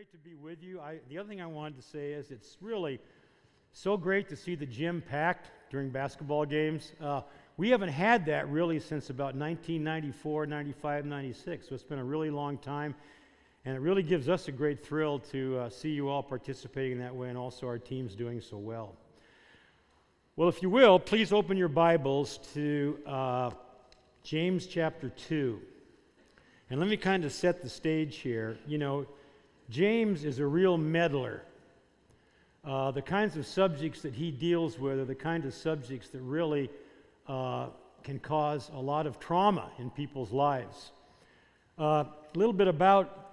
great to be with you. I, the other thing I wanted to say is it's really so great to see the gym packed during basketball games. Uh, we haven't had that really since about 1994, 95, 96, so it's been a really long time. And it really gives us a great thrill to uh, see you all participating in that way and also our teams doing so well. Well, if you will, please open your Bibles to uh, James chapter 2. And let me kind of set the stage here. You know, James is a real meddler. Uh, the kinds of subjects that he deals with are the kind of subjects that really uh, can cause a lot of trauma in people's lives. Uh, a little bit about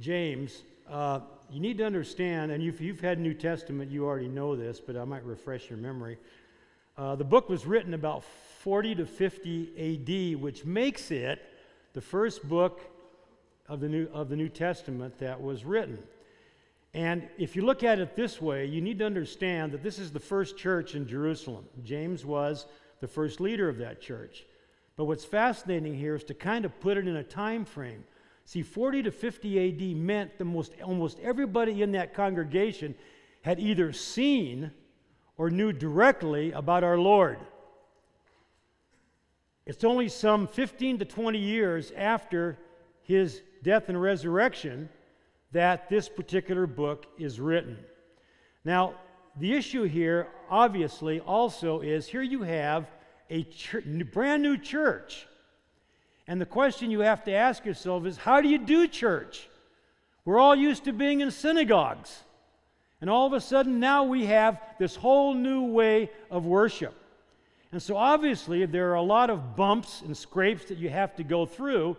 James. Uh, you need to understand, and if you've had New Testament, you already know this, but I might refresh your memory. Uh, the book was written about 40 to 50 AD, which makes it the first book of the New, of the New Testament that was written. And if you look at it this way, you need to understand that this is the first church in Jerusalem. James was the first leader of that church. But what's fascinating here is to kind of put it in a time frame. See, 40 to 50 AD meant the most almost everybody in that congregation had either seen or knew directly about our Lord. It's only some 15 to 20 years after his death and resurrection that this particular book is written. Now, the issue here, obviously, also is here you have a ch- brand new church. And the question you have to ask yourself is how do you do church? We're all used to being in synagogues. And all of a sudden, now we have this whole new way of worship. And so, obviously, there are a lot of bumps and scrapes that you have to go through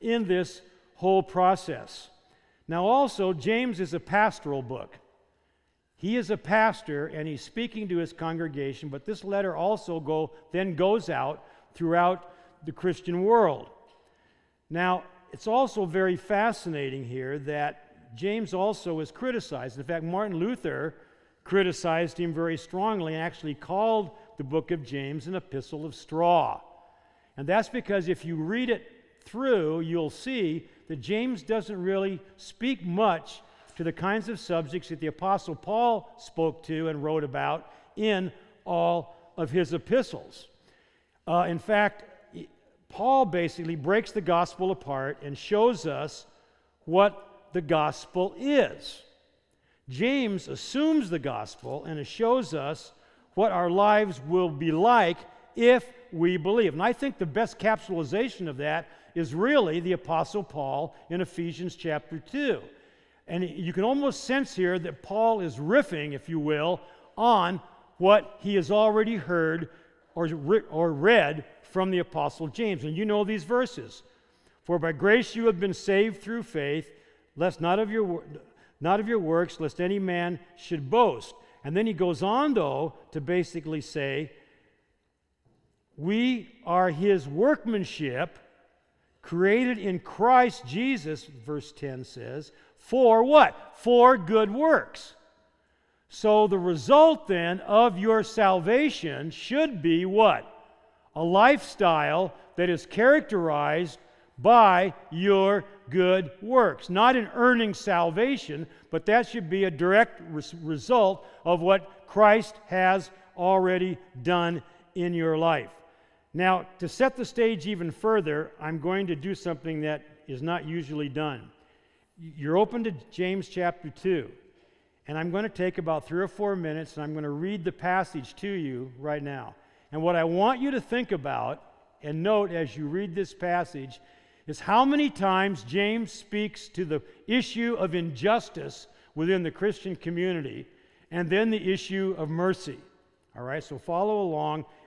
in this whole process. Now, also, James is a pastoral book. He is a pastor and he's speaking to his congregation, but this letter also go, then goes out throughout the Christian world. Now, it's also very fascinating here that James also is criticized. In fact, Martin Luther criticized him very strongly and actually called the book of James an epistle of straw. And that's because if you read it through, you'll see that James doesn't really speak much to the kinds of subjects that the Apostle Paul spoke to and wrote about in all of his epistles. Uh, in fact, Paul basically breaks the gospel apart and shows us what the gospel is. James assumes the gospel and shows us what our lives will be like if we believe. And I think the best capsulization of that is really the Apostle Paul in Ephesians chapter 2. And you can almost sense here that Paul is riffing, if you will, on what he has already heard or, or read from the Apostle James. And you know these verses. For by grace you have been saved through faith, lest not of your, not of your works, lest any man should boast. And then he goes on, though, to basically say, We are his workmanship created in Christ Jesus, verse 10 says, for what? For good works. So the result then of your salvation should be what? A lifestyle that is characterized by your good works. Not in earning salvation, but that should be a direct res- result of what Christ has already done in your life. Now, to set the stage even further, I'm going to do something that is not usually done. You're open to James chapter 2, and I'm going to take about three or four minutes and I'm going to read the passage to you right now. And what I want you to think about and note as you read this passage is how many times James speaks to the issue of injustice within the Christian community and then the issue of mercy. All right, so follow along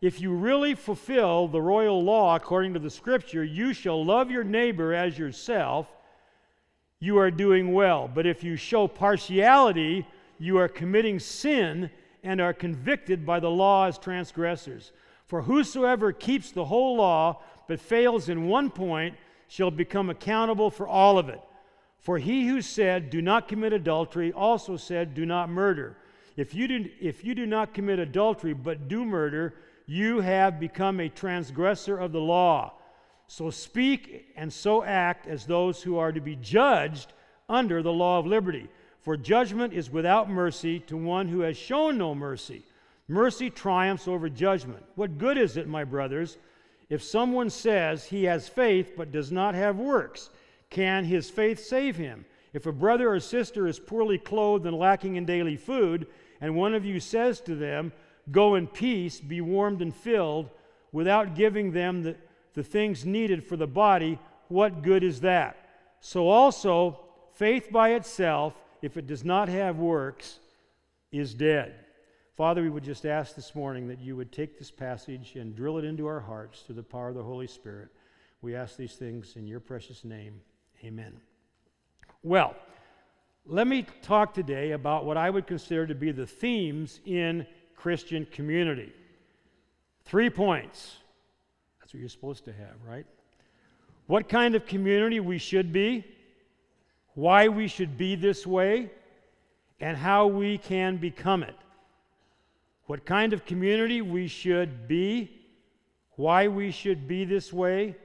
If you really fulfill the royal law according to the scripture, you shall love your neighbor as yourself you are doing well. But if you show partiality, you are committing sin and are convicted by the law as transgressors. For whosoever keeps the whole law but fails in one point shall become accountable for all of it. For he who said, Do not commit adultery, also said, Do not murder. If you do, if you do not commit adultery but do murder, you have become a transgressor of the law. So speak and so act as those who are to be judged under the law of liberty. For judgment is without mercy to one who has shown no mercy. Mercy triumphs over judgment. What good is it, my brothers, if someone says he has faith but does not have works? Can his faith save him? If a brother or sister is poorly clothed and lacking in daily food, and one of you says to them, Go in peace, be warmed and filled, without giving them the the things needed for the body, what good is that? So also, faith by itself, if it does not have works, is dead. Father, we would just ask this morning that you would take this passage and drill it into our hearts through the power of the Holy Spirit. We ask these things in your precious name. Amen. Well, let me talk today about what I would consider to be the themes in Christian community. Three points. That's what you're supposed to have, right? What kind of community we should be, why we should be this way, and how we can become it. What kind of community we should be, why we should be this way,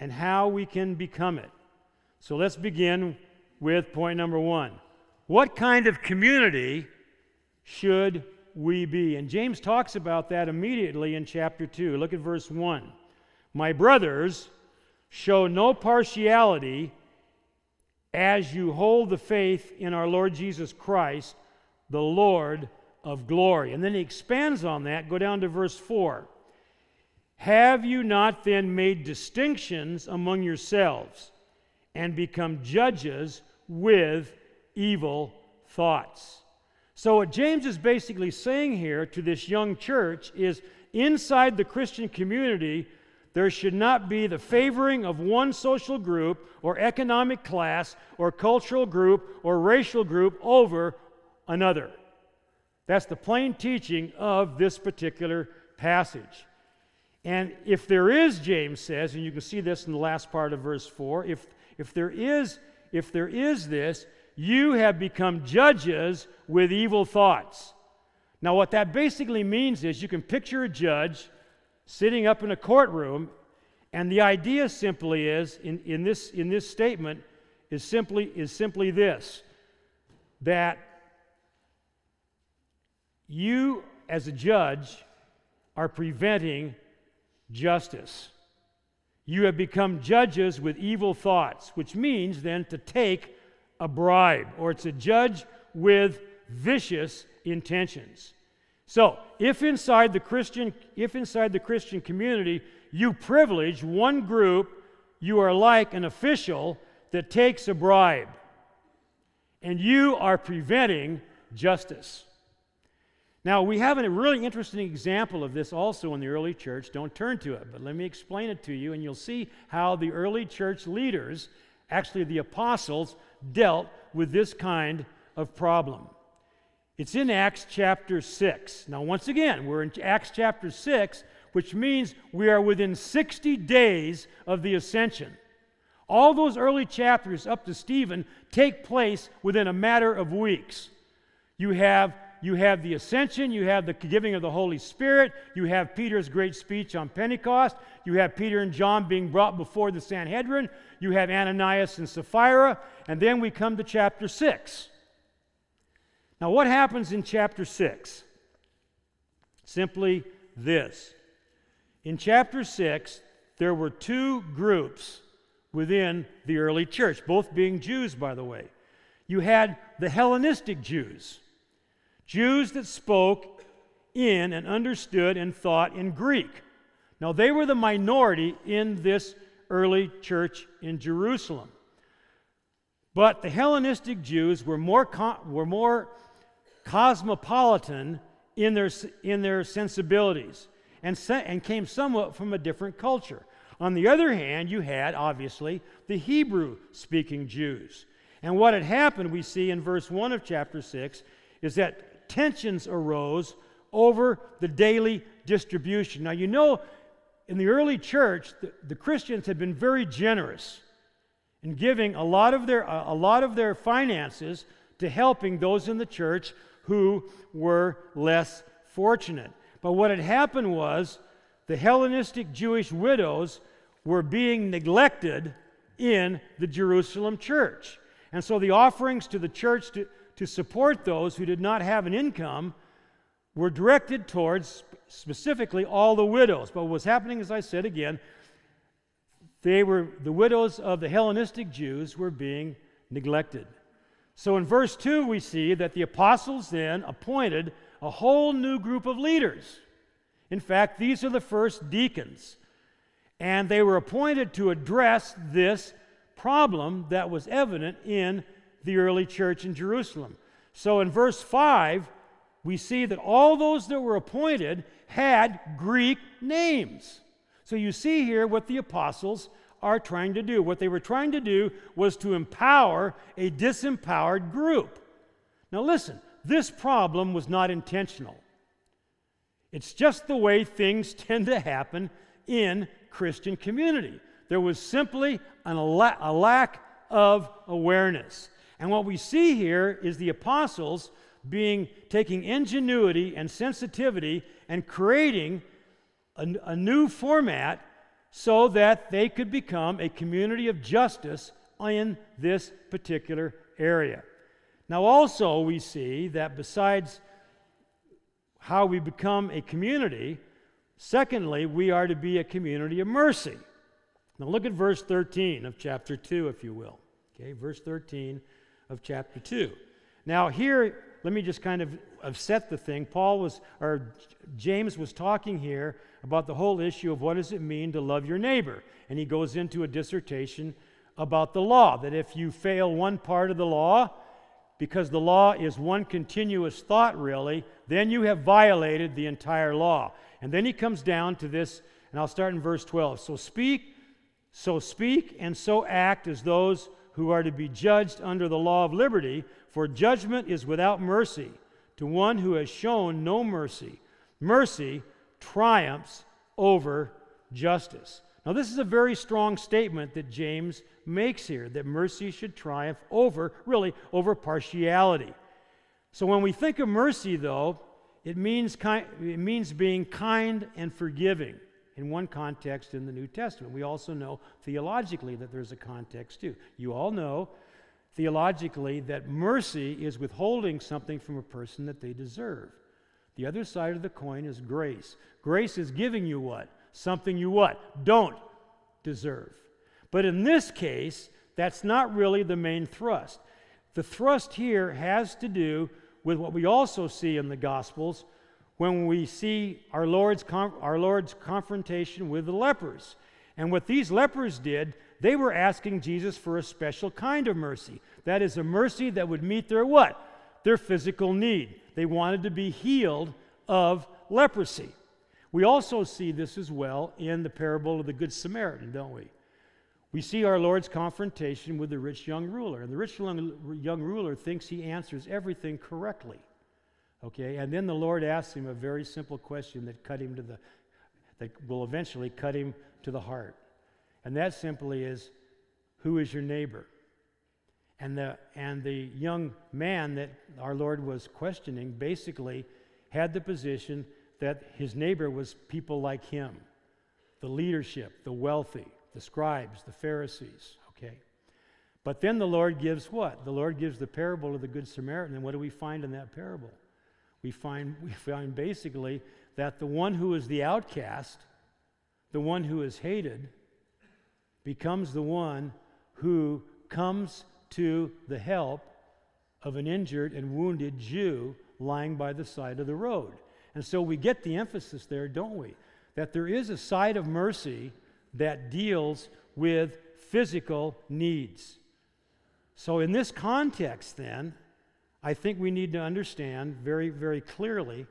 and how we can become it. So let's begin with point number one. What kind of community should we be? And James talks about that immediately in chapter 2. Look at verse 1. My brothers, show no partiality as you hold the faith in our Lord Jesus Christ, the Lord of glory. And then he expands on that. Go down to verse 4. Have you not then made distinctions among yourselves and become judges with evil thoughts? So, what James is basically saying here to this young church is inside the Christian community, there should not be the favoring of one social group or economic class or cultural group or racial group over another. That's the plain teaching of this particular passage. And if there is, James says, and you can see this in the last part of verse 4, if, if there is if there is this, you have become judges with evil thoughts. Now, what that basically means is you can picture a judge sitting up in a courtroom, and the idea simply is, in, in, this, in this statement, is simply, is simply this that you, as a judge, are preventing justice. You have become judges with evil thoughts, which means then to take a bribe, or it's a judge with vicious intentions. So, if inside the Christian if inside the Christian community you privilege one group, you are like an official that takes a bribe. And you are preventing justice. Now, we have a really interesting example of this also in the early church. Don't turn to it, but let me explain it to you, and you'll see how the early church leaders, actually the apostles, dealt with this kind of problem. It's in Acts chapter 6. Now, once again, we're in Acts chapter 6, which means we are within 60 days of the ascension. All those early chapters up to Stephen take place within a matter of weeks. You have you have the ascension, you have the giving of the Holy Spirit, you have Peter's great speech on Pentecost, you have Peter and John being brought before the Sanhedrin, you have Ananias and Sapphira, and then we come to chapter 6. Now, what happens in chapter 6? Simply this. In chapter 6, there were two groups within the early church, both being Jews, by the way. you had the Hellenistic Jews, Jews that spoke in and understood and thought in Greek. Now, they were the minority in this early church in Jerusalem. But the Hellenistic Jews were more, were more cosmopolitan in their, in their sensibilities and, se- and came somewhat from a different culture. On the other hand, you had, obviously, the Hebrew speaking Jews. And what had happened, we see in verse 1 of chapter 6, is that tensions arose over the daily distribution. Now, you know, in the early church, the, the Christians had been very generous in giving a lot of their, a lot of their finances to helping those in the church who were less fortunate. But what had happened was the Hellenistic Jewish widows were being neglected in the Jerusalem church. And so the offerings to the church to, to support those who did not have an income were directed towards specifically all the widows. But what was happening, as I said again, they were the widows of the Hellenistic Jews were being neglected. So in verse 2, we see that the apostles then appointed a whole new group of leaders. In fact, these are the first deacons. And they were appointed to address this problem that was evident in the early church in Jerusalem. So in verse 5, we see that all those that were appointed had Greek names. So you see here what the apostles are trying to do. What they were trying to do was to empower a disempowered group. Now, listen, this problem was not intentional. It's just the way things tend to happen in Christian community. There was simply an, a lack of awareness. And what we see here is the apostles being taking ingenuity and sensitivity and creating a, a new format so that they could become a community of justice in this particular area. Now, also, we see that besides how we become a community, secondly, we are to be a community of mercy. Now, look at verse 13 of chapter 2, if you will. Okay, verse 13 of chapter 2. Now, here, let me just kind of upset the thing. Paul was, or James was talking here about the whole issue of what does it mean to love your neighbor. And he goes into a dissertation about the law, that if you fail one part of the law, because the law is one continuous thought, really, then you have violated the entire law. And then he comes down to this, and I'll start in verse 12. So speak, so speak, and so act as those who are to be judged under the law of liberty, for judgment is without mercy to one who has shown no mercy. Mercy triumphs over justice. Now, this is a very strong statement that James makes here that mercy should triumph over, really, over partiality. So, when we think of mercy, though, it means, kind, it means being kind and forgiving in one context in the New Testament. We also know theologically that there's a context too. You all know theologically that mercy is withholding something from a person that they deserve. The other side of the coin is grace. Grace is giving you what? Something you what? Don't deserve. But in this case, that's not really the main thrust. The thrust here has to do with what we also see in the Gospels when we see our Lord's, our Lord's confrontation with the lepers. And what these lepers did, they were asking Jesus for a special kind of mercy. That is a mercy that would meet their what? Their physical need. They wanted to be healed of leprosy. We also see this as well in the parable of the Good Samaritan, don't we? We see our Lord's confrontation with the rich young ruler, and the rich young ruler thinks he answers everything correctly. Okay, and then the Lord asks him a very simple question that cut him to the that will eventually cut him to the heart. And that simply is, who is your neighbor? And the, and the young man that our Lord was questioning basically had the position that his neighbor was people like him the leadership, the wealthy, the scribes, the Pharisees. Okay? But then the Lord gives what? The Lord gives the parable of the Good Samaritan. And what do we find in that parable? We find, we find basically that the one who is the outcast, the one who is hated, becomes the one who comes to the help of an injured and wounded Jew lying by the side of the road. And so we get the emphasis there, don't we? That there is a side of mercy that deals with physical needs. So, in this context, then, I think we need to understand very, very clearly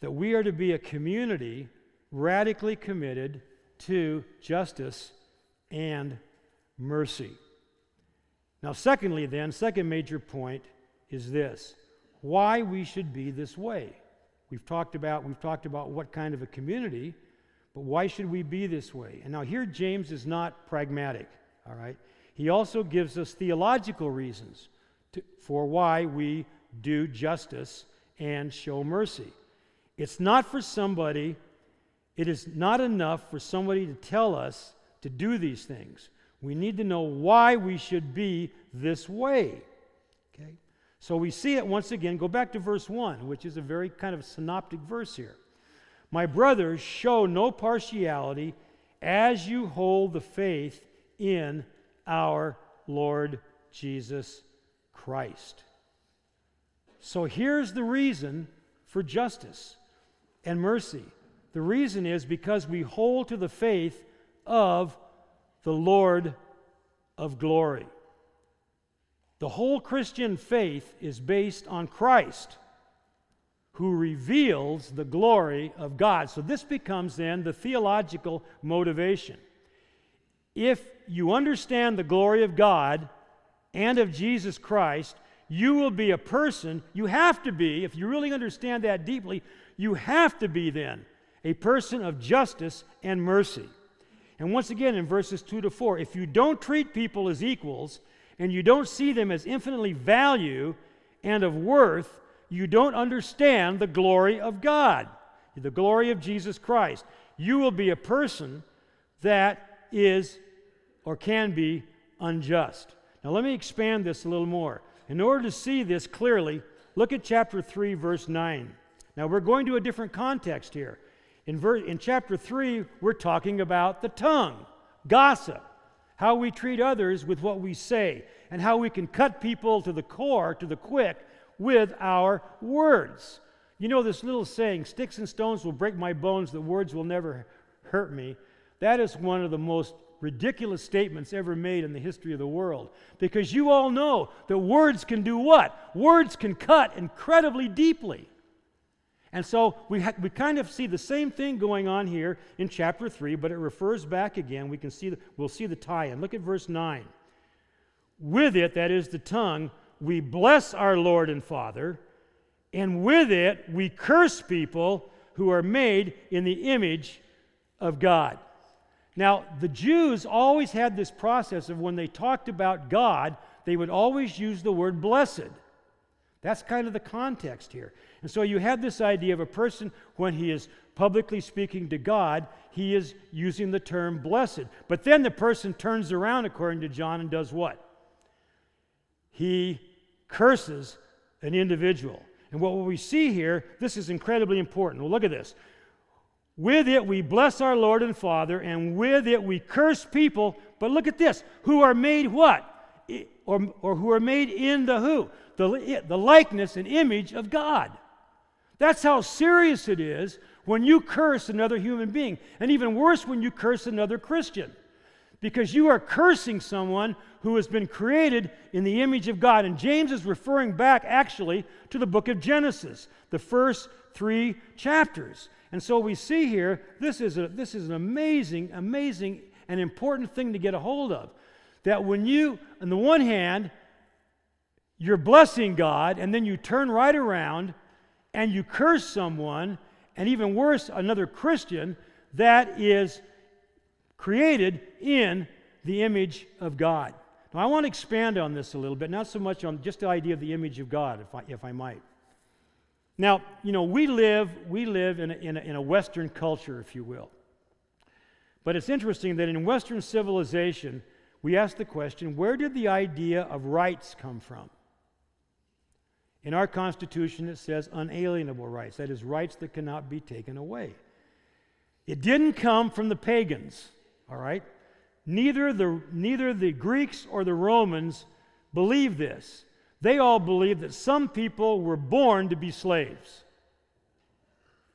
that we are to be a community radically committed to justice and mercy. Now, secondly, then, second major point is this why we should be this way. We've talked about, we've talked about what kind of a community, but why should we be this way? And now here James is not pragmatic, all right? He also gives us theological reasons to, for why we do justice and show mercy. It's not for somebody, it is not enough for somebody to tell us to do these things. We need to know why we should be this way. Okay? So we see it once again. Go back to verse 1, which is a very kind of synoptic verse here. My brothers, show no partiality as you hold the faith in our Lord Jesus Christ. So here's the reason for justice and mercy. The reason is because we hold to the faith of the Lord of glory. The whole Christian faith is based on Christ, who reveals the glory of God. So this becomes then the theological motivation. If you understand the glory of God and of Jesus Christ, you will be a person, you have to be, if you really understand that deeply, you have to be then a person of justice and mercy. And once again, in verses 2 to 4, if you don't treat people as equals, and you don't see them as infinitely value and of worth, you don't understand the glory of God, the glory of Jesus Christ. You will be a person that is or can be unjust. Now, let me expand this a little more. In order to see this clearly, look at chapter 3, verse 9. Now, we're going to a different context here. In, ver- in chapter 3, we're talking about the tongue, gossip how we treat others with what we say, and how we can cut people to the core, to the quick, with our words. You know this little saying, sticks and stones will break my bones, the words will never hurt me. That is one of the most ridiculous statements ever made in the history of the world. Because you all know that words can do what? Words can cut incredibly deeply. And so we, ha- we kind of see the same thing going on here in chapter 3, but it refers back again. We can see the, we'll see the tie in. Look at verse 9. With it, that is the tongue, we bless our Lord and Father, and with it we curse people who are made in the image of God. Now, the Jews always had this process of when they talked about God, they would always use the word blessed. That's kind of the context here. And so you have this idea of a person, when he is publicly speaking to God, he is using the term blessed. But then the person turns around, according to John, and does what? He curses an individual. And what we see here, this is incredibly important. Well, look at this. With it we bless our Lord and Father, and with it we curse people. But look at this who are made what? Or, or who are made in the who? The, the likeness and image of God. That's how serious it is when you curse another human being. And even worse when you curse another Christian. Because you are cursing someone who has been created in the image of God. And James is referring back actually to the book of Genesis, the first three chapters. And so we see here this is, a, this is an amazing, amazing, and important thing to get a hold of. That when you, on the one hand, you're blessing God, and then you turn right around and you curse someone, and even worse, another Christian, that is created in the image of God. Now, I want to expand on this a little bit, not so much on just the idea of the image of God, if I, if I might. Now, you know, we live, we live in a, in, a, in a Western culture, if you will. But it's interesting that in Western civilization, we ask the question where did the idea of rights come from? In our Constitution, it says unalienable rights, that is, rights that cannot be taken away. It didn't come from the pagans, all right? Neither the, neither the Greeks or the Romans believed this. They all believed that some people were born to be slaves.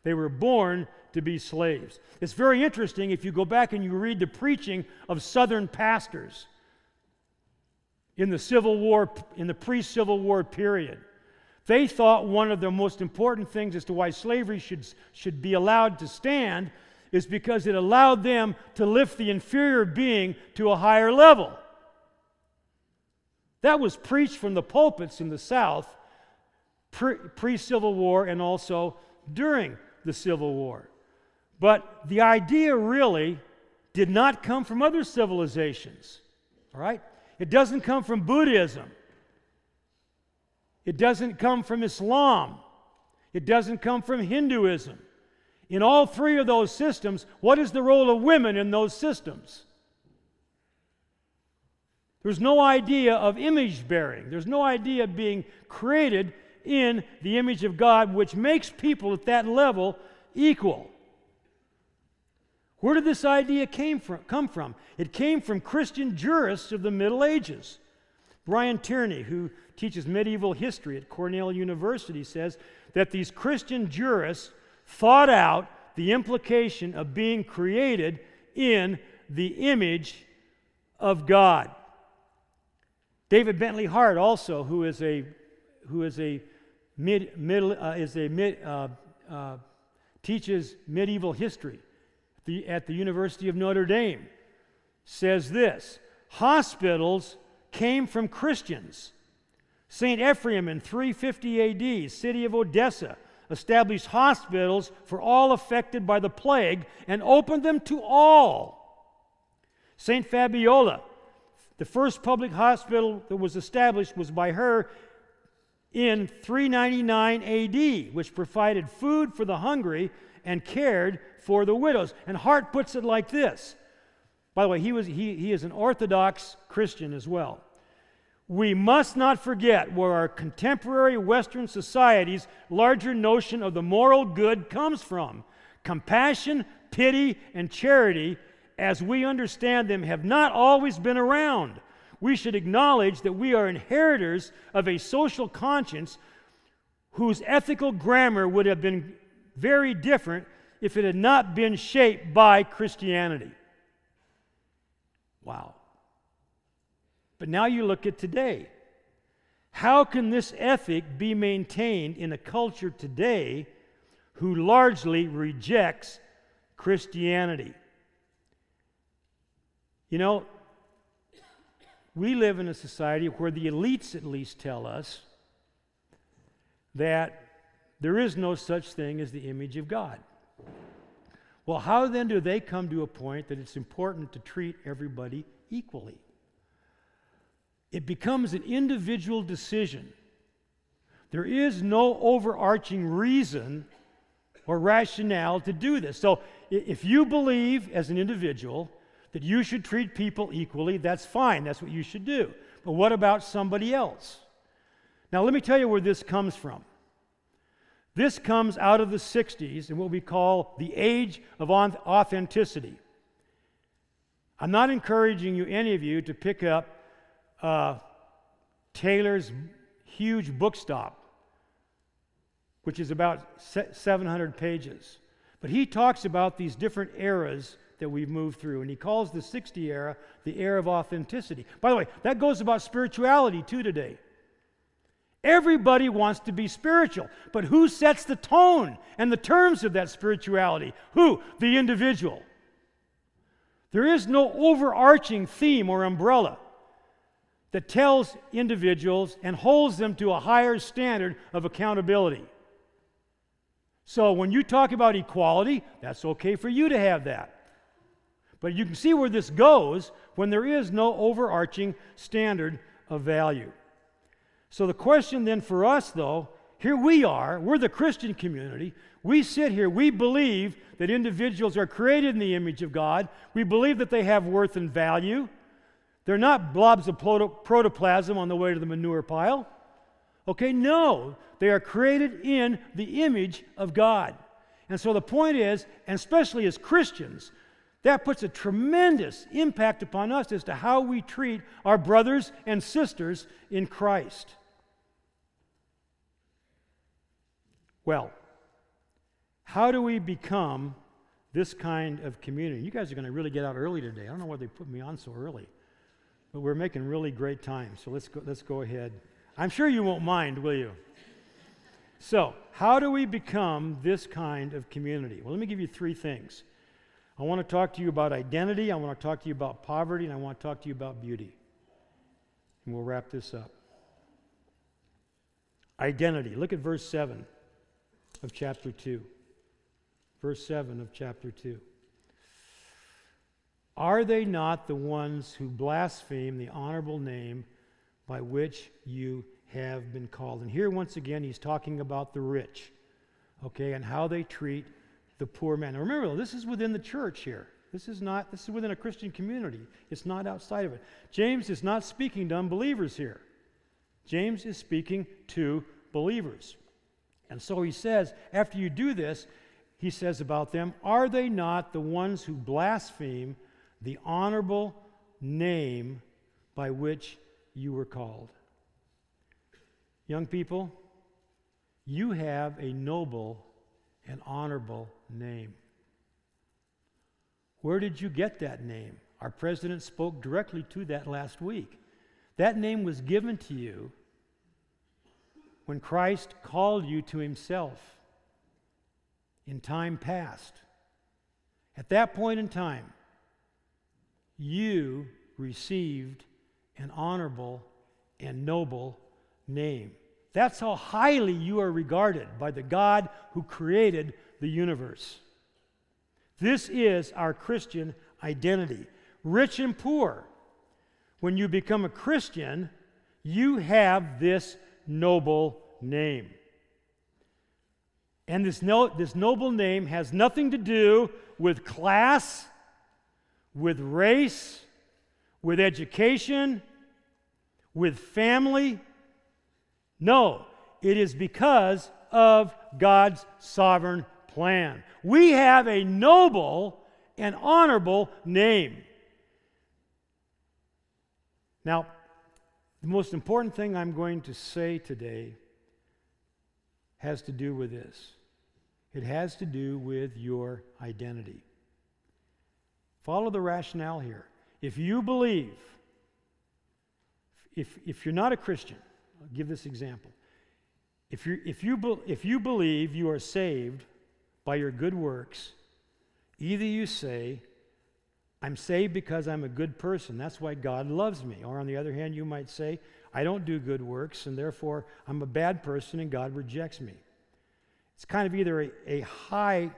They were born to be slaves. It's very interesting if you go back and you read the preaching of Southern pastors in the Civil War, in the pre Civil War period. They thought one of the most important things as to why slavery should, should be allowed to stand is because it allowed them to lift the inferior being to a higher level. That was preached from the pulpits in the South pre Civil War and also during the Civil War. But the idea really did not come from other civilizations. All right? It doesn't come from Buddhism. It doesn't come from Islam. It doesn't come from Hinduism. In all three of those systems, what is the role of women in those systems? There's no idea of image bearing. There's no idea of being created in the image of God, which makes people at that level equal. Where did this idea came from, come from? It came from Christian jurists of the Middle Ages. Brian Tierney, who teaches medieval history at Cornell University, says that these Christian jurists thought out the implication of being created in the image of God. David Bentley Hart, also, who is a, who is a mid, middle, uh, is a mid, uh, uh, teaches medieval history the, at the University of Notre Dame, says this Hospitals came from Christians. St. Ephrem in 350 AD, city of Edessa, established hospitals for all affected by the plague and opened them to all. St. Fabiola the first public hospital that was established was by her in 399 AD, which provided food for the hungry and cared for the widows. And Hart puts it like this. By the way, he, was, he, he is an Orthodox Christian as well. We must not forget where our contemporary Western society's larger notion of the moral good comes from. Compassion, pity, and charity as we understand them, have not always been around. We should acknowledge that we are inheritors of a social conscience whose ethical grammar would have been very different if it had not been shaped by Christianity. Wow. But now you look at today. How can this ethic be maintained in a culture today who largely rejects Christianity? You know, we live in a society where the elites at least tell us that there is no such thing as the image of God. Well, how then do they come to a point that it's important to treat everybody equally? It becomes an individual decision. There is no overarching reason or rationale to do this. So, if you believe as an individual that you should treat people equally, that's fine. That's what you should do. But what about somebody else? Now, let me tell you where this comes from. This comes out of the 60s and what we call the age of authenticity. I'm not encouraging you, any of you, to pick up uh, Taylor's huge book stop, which is about 700 pages. But he talks about these different eras that we've moved through. And he calls the 60 era the era of authenticity. By the way, that goes about spirituality too today. Everybody wants to be spiritual, but who sets the tone and the terms of that spirituality? Who? The individual. There is no overarching theme or umbrella that tells individuals and holds them to a higher standard of accountability. So when you talk about equality, that's okay for you to have that. But you can see where this goes when there is no overarching standard of value. So the question then for us, though, here we are, we're the Christian community. We sit here, we believe that individuals are created in the image of God. We believe that they have worth and value. They're not blobs of protoplasm on the way to the manure pile. Okay, no, they are created in the image of God. And so the point is, and especially as Christians, that puts a tremendous impact upon us as to how we treat our brothers and sisters in Christ. Well, how do we become this kind of community? You guys are going to really get out early today. I don't know why they put me on so early, but we're making really great time. So let's go, let's go ahead. I'm sure you won't mind, will you? So, how do we become this kind of community? Well, let me give you three things. I want to talk to you about identity, I want to talk to you about poverty, and I want to talk to you about beauty. And we'll wrap this up. Identity. Look at verse 7 of chapter 2. Verse 7 of chapter 2. Are they not the ones who blaspheme the honorable name by which you have been called? And here, once again, he's talking about the rich, okay, and how they treat the poor man. Now, remember, this is within the church here. This is not, this is within a Christian community. It's not outside of it. James is not speaking to unbelievers here. James is speaking to believers. And so he says, after you do this, he says about them, Are they not the ones who blaspheme the honorable name by which you were called? Young people, you have a noble and honorable name. Where did you get that name? Our president spoke directly to that last week. That name was given to you when Christ called you to himself in time past. At that point in time, you received an honorable and noble name. That's how highly you are regarded by the God who created the universe. This is our Christian identity. Rich and poor. When you become a Christian, you have this noble name. And this, no, this noble name has nothing to do with class, with race, with education, with family. No, it is because of God's sovereign plan. We have a noble and honorable name. Now, the most important thing I'm going to say today has to do with this it has to do with your identity. Follow the rationale here. If you believe, if, if you're not a Christian, I'll give this example. If, you if, you if you believe you are saved by your good works, either you say, I'm saved because I'm a good person. That's why God loves me. Or on the other hand, you might say, I don't do good works, and therefore I'm a bad person and God rejects me. It's kind of either a, a high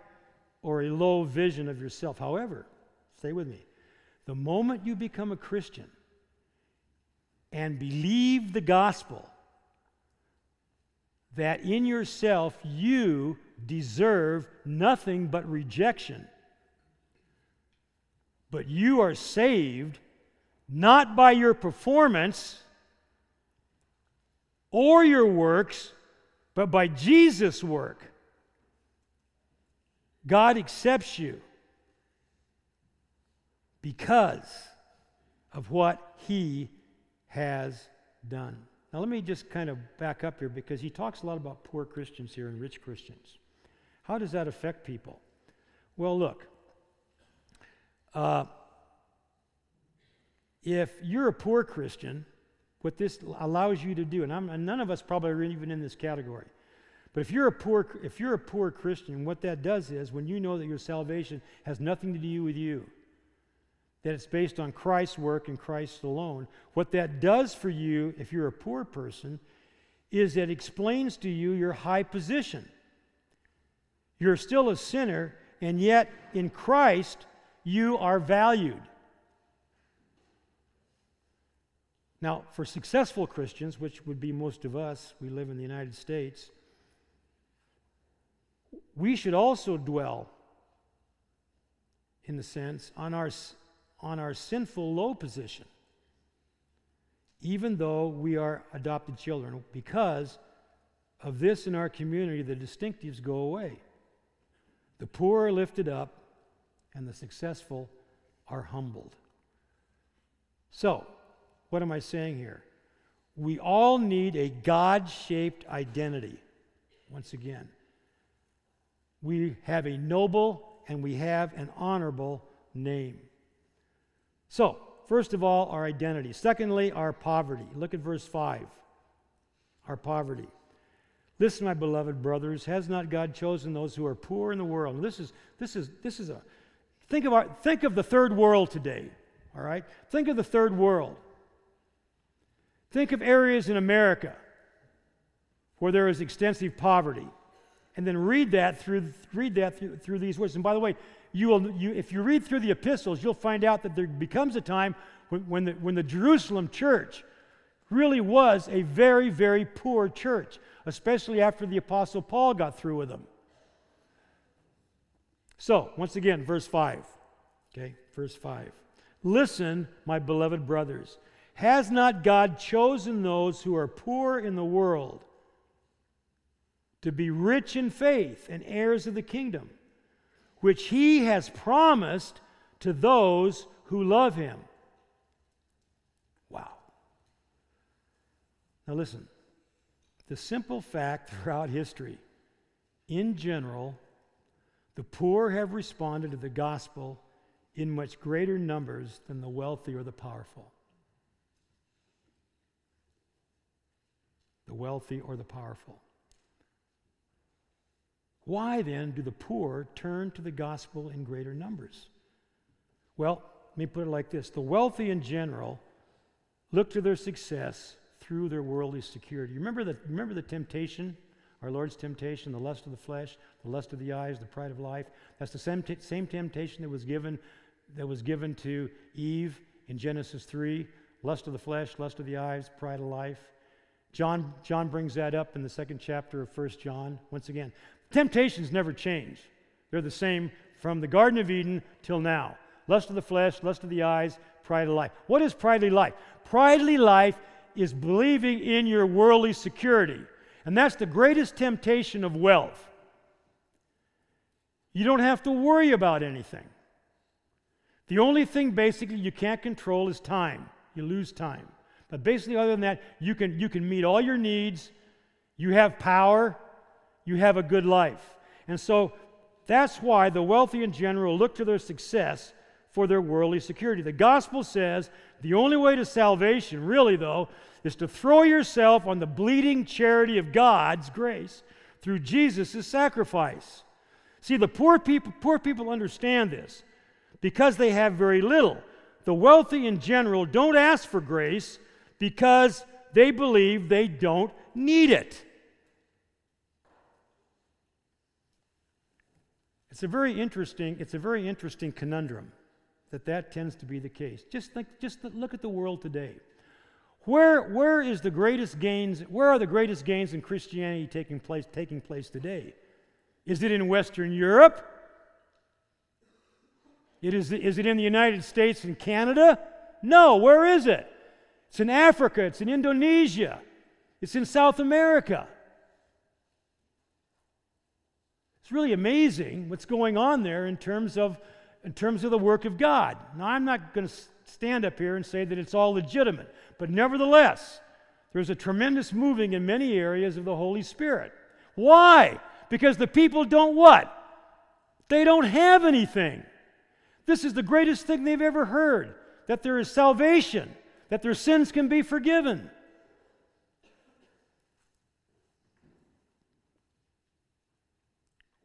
or a low vision of yourself. However, stay with me. The moment you become a Christian and believe the gospel, that in yourself you deserve nothing but rejection. But you are saved not by your performance or your works, but by Jesus' work. God accepts you because of what He has done. Now, let me just kind of back up here because he talks a lot about poor Christians here and rich Christians. How does that affect people? Well, look, uh, if you're a poor Christian, what this allows you to do, and, and, none of us probably are even in this category, but if you're a poor if you're a poor Christian, what that does is when you know that your salvation has nothing to do with you, that it's based on Christ's work and Christ alone. What that does for you, if you're a poor person, is it explains to you your high position. You're still a sinner, and yet in Christ, you are valued. Now, for successful Christians, which would be most of us, we live in the United States, we should also dwell, in the sense, on our on our sinful low position, even though we are adopted children, because of this in our community, the distinctives go away. The poor are lifted up, and the successful are humbled. So, what am I saying here? We all need a God shaped identity. Once again, we have a noble and we have an honorable name. So, first of all, our identity. Secondly, our poverty. Look at verse 5. Our poverty. Listen, my beloved brothers, has not God chosen those who are poor in the world? this is this is this is a think of our think of the third world today. All right? Think of the third world. Think of areas in America where there is extensive poverty. And then read that through read that through, through these words. And by the way, you will you, if you read through the epistles, you'll find out that there becomes a time when, when, the, when the Jerusalem church really was a very, very poor church, especially after the Apostle Paul got through with them. So, once again, verse 5. Okay, verse 5. Listen, my beloved brothers. Has not God chosen those who are poor in the world to be rich in faith and heirs of the kingdom, which he has promised to those who love him? Wow. Now, listen the simple fact throughout history, in general, the poor have responded to the gospel in much greater numbers than the wealthy or the powerful. The wealthy or the powerful. Why then do the poor turn to the gospel in greater numbers? Well, let me put it like this the wealthy in general look to their success through their worldly security. Remember the, remember the temptation, our Lord's temptation, the lust of the flesh, the lust of the eyes, the pride of life? That's the same, t- same temptation that was given that was given to Eve in Genesis 3 lust of the flesh, lust of the eyes, pride of life. John, John brings that up in the second chapter of 1 John. Once again, temptations never change, they're the same from the Garden of Eden till now. Lust of the flesh, lust of the eyes, pride of life. What is pridely life? Pridely life is believing in your worldly security. And that's the greatest temptation of wealth. You don't have to worry about anything. The only thing basically you can't control is time. You lose time. But basically, other than that, you can, you can meet all your needs. You have power. You have a good life. And so that's why the wealthy in general look to their success for their worldly security. The gospel says the only way to salvation, really, though, is to throw yourself on the bleeding charity of God's grace through Jesus' sacrifice. See, the poor people, poor people understand this because they have very little. The wealthy in general don't ask for grace because they believe they don't need it. It's a very interesting, it's a very interesting conundrum that that tends to be the case. Just think, just look at the world today. Where, where is the greatest gains, where are the greatest gains in Christianity taking place, taking place today? Is it in Western Europe? It is, is it in the United States and Canada? No, where is it? It's in Africa, it's in Indonesia, it's in South America. It's really amazing what's going on there in terms of, in terms of the work of God. Now, I'm not going to stand up here and say that it's all legitimate, but nevertheless, there's a tremendous moving in many areas of the Holy Spirit. Why? Because the people don't what? They don't have anything. This is the greatest thing they've ever heard that there is salvation, that their sins can be forgiven.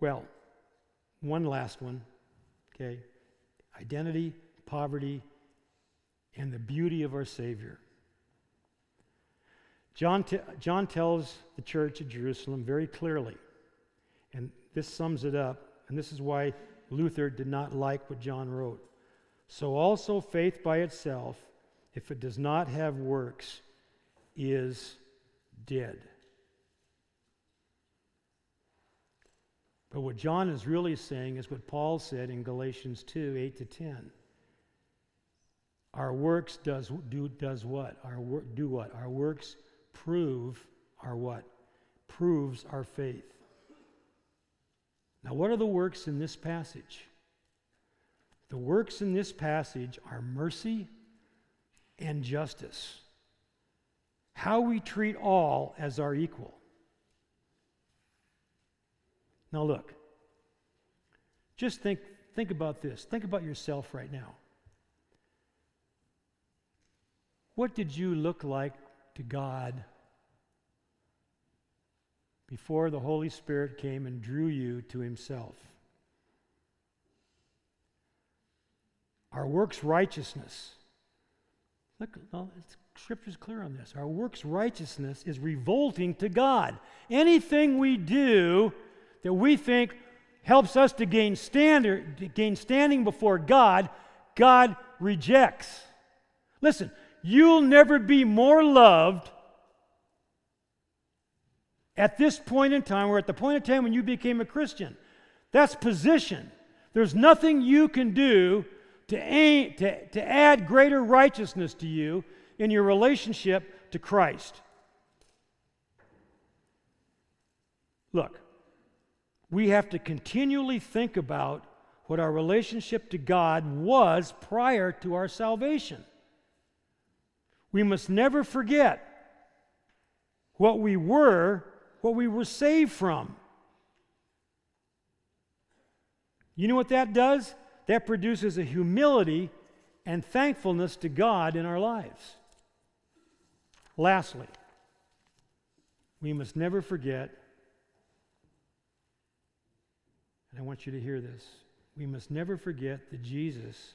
Well, one last one, okay? Identity, poverty, and the beauty of our Savior. John, t- John tells the church at Jerusalem very clearly, and this sums it up, and this is why Luther did not like what John wrote. So also faith by itself, if it does not have works, is dead. But what John is really saying is what Paul said in Galatians 2 8 to 10. Our works does, do, does what? Our work do what? Our works prove our what? Proves our faith. Now, what are the works in this passage? The works in this passage are mercy and justice. How we treat all as our equal. Now, look, Just think, think about this. Think about yourself right now. What did you look like to God before the Holy Spirit came and drew you to Himself? Our works righteousness. Look, well, Scripture's clear on this. Our works righteousness is revolting to God. Anything we do that we think helps us to gain standard, to gain standing before God, God rejects. Listen, you'll never be more loved at this point in time or at the point in time when you became a Christian. That's position. There's nothing you can do to, aim, to, to add greater righteousness to you in your relationship to Christ. Look, we have to continually think about what our relationship to God was prior to our salvation. We must never forget what we were, what we were saved from. You know what that does? That produces a humility and thankfulness to God in our lives. Lastly, we must never forget, and I want you to hear this, we must never forget that Jesus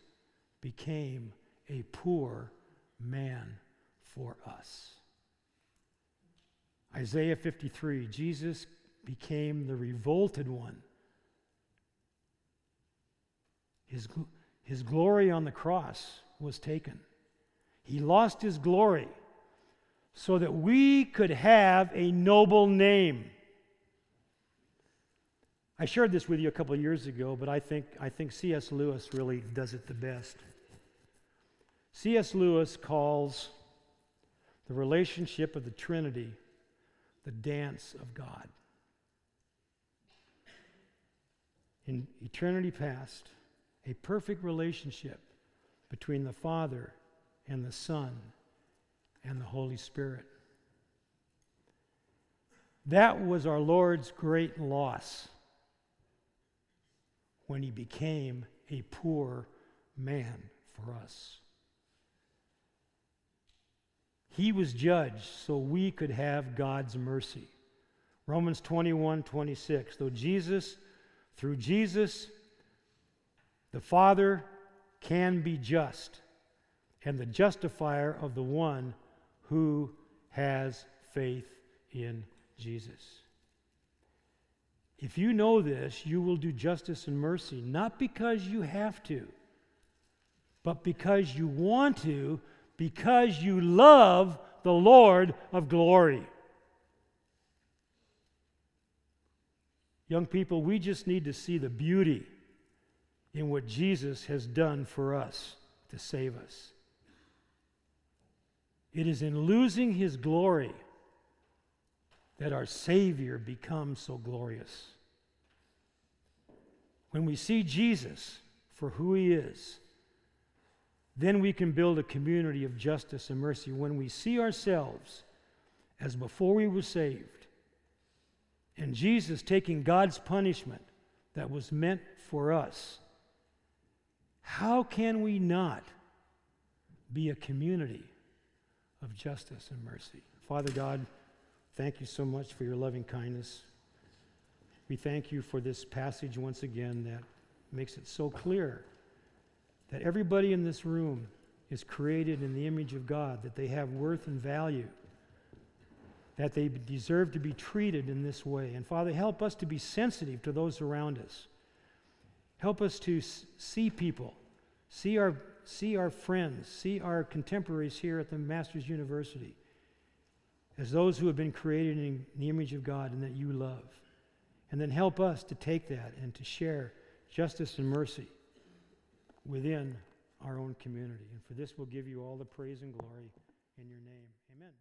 became a poor man for us. Isaiah 53 Jesus became the revolted one. His, his glory on the cross was taken. He lost his glory so that we could have a noble name. I shared this with you a couple of years ago, but I think, I think C.S. Lewis really does it the best. C.S. Lewis calls the relationship of the Trinity the dance of God. In eternity past, a perfect relationship between the Father and the Son and the Holy Spirit. That was our Lord's great loss when he became a poor man for us. He was judged so we could have God's mercy. Romans 21 26. Though Jesus, through Jesus, the Father can be just and the justifier of the one who has faith in Jesus. If you know this, you will do justice and mercy, not because you have to, but because you want to, because you love the Lord of glory. Young people, we just need to see the beauty in what Jesus has done for us to save us. It is in losing his glory that our Savior becomes so glorious. When we see Jesus for who he is, then we can build a community of justice and mercy. When we see ourselves as before we were saved, and Jesus taking God's punishment that was meant for us, how can we not be a community of justice and mercy. Father God, thank you so much for your loving kindness. We thank you for this passage once again that makes it so clear that everybody in this room is created in the image of God, that they have worth and value, that they deserve to be treated in this way. And Father, help us to be sensitive to those around us. Help us to see people, see our see our friends, see our contemporaries here at the Master's University as those who have been created in the image of God and that you love. And then help us to take that and to share justice and mercy within our own community. And for this, we'll give you all the praise and glory in your name. Amen.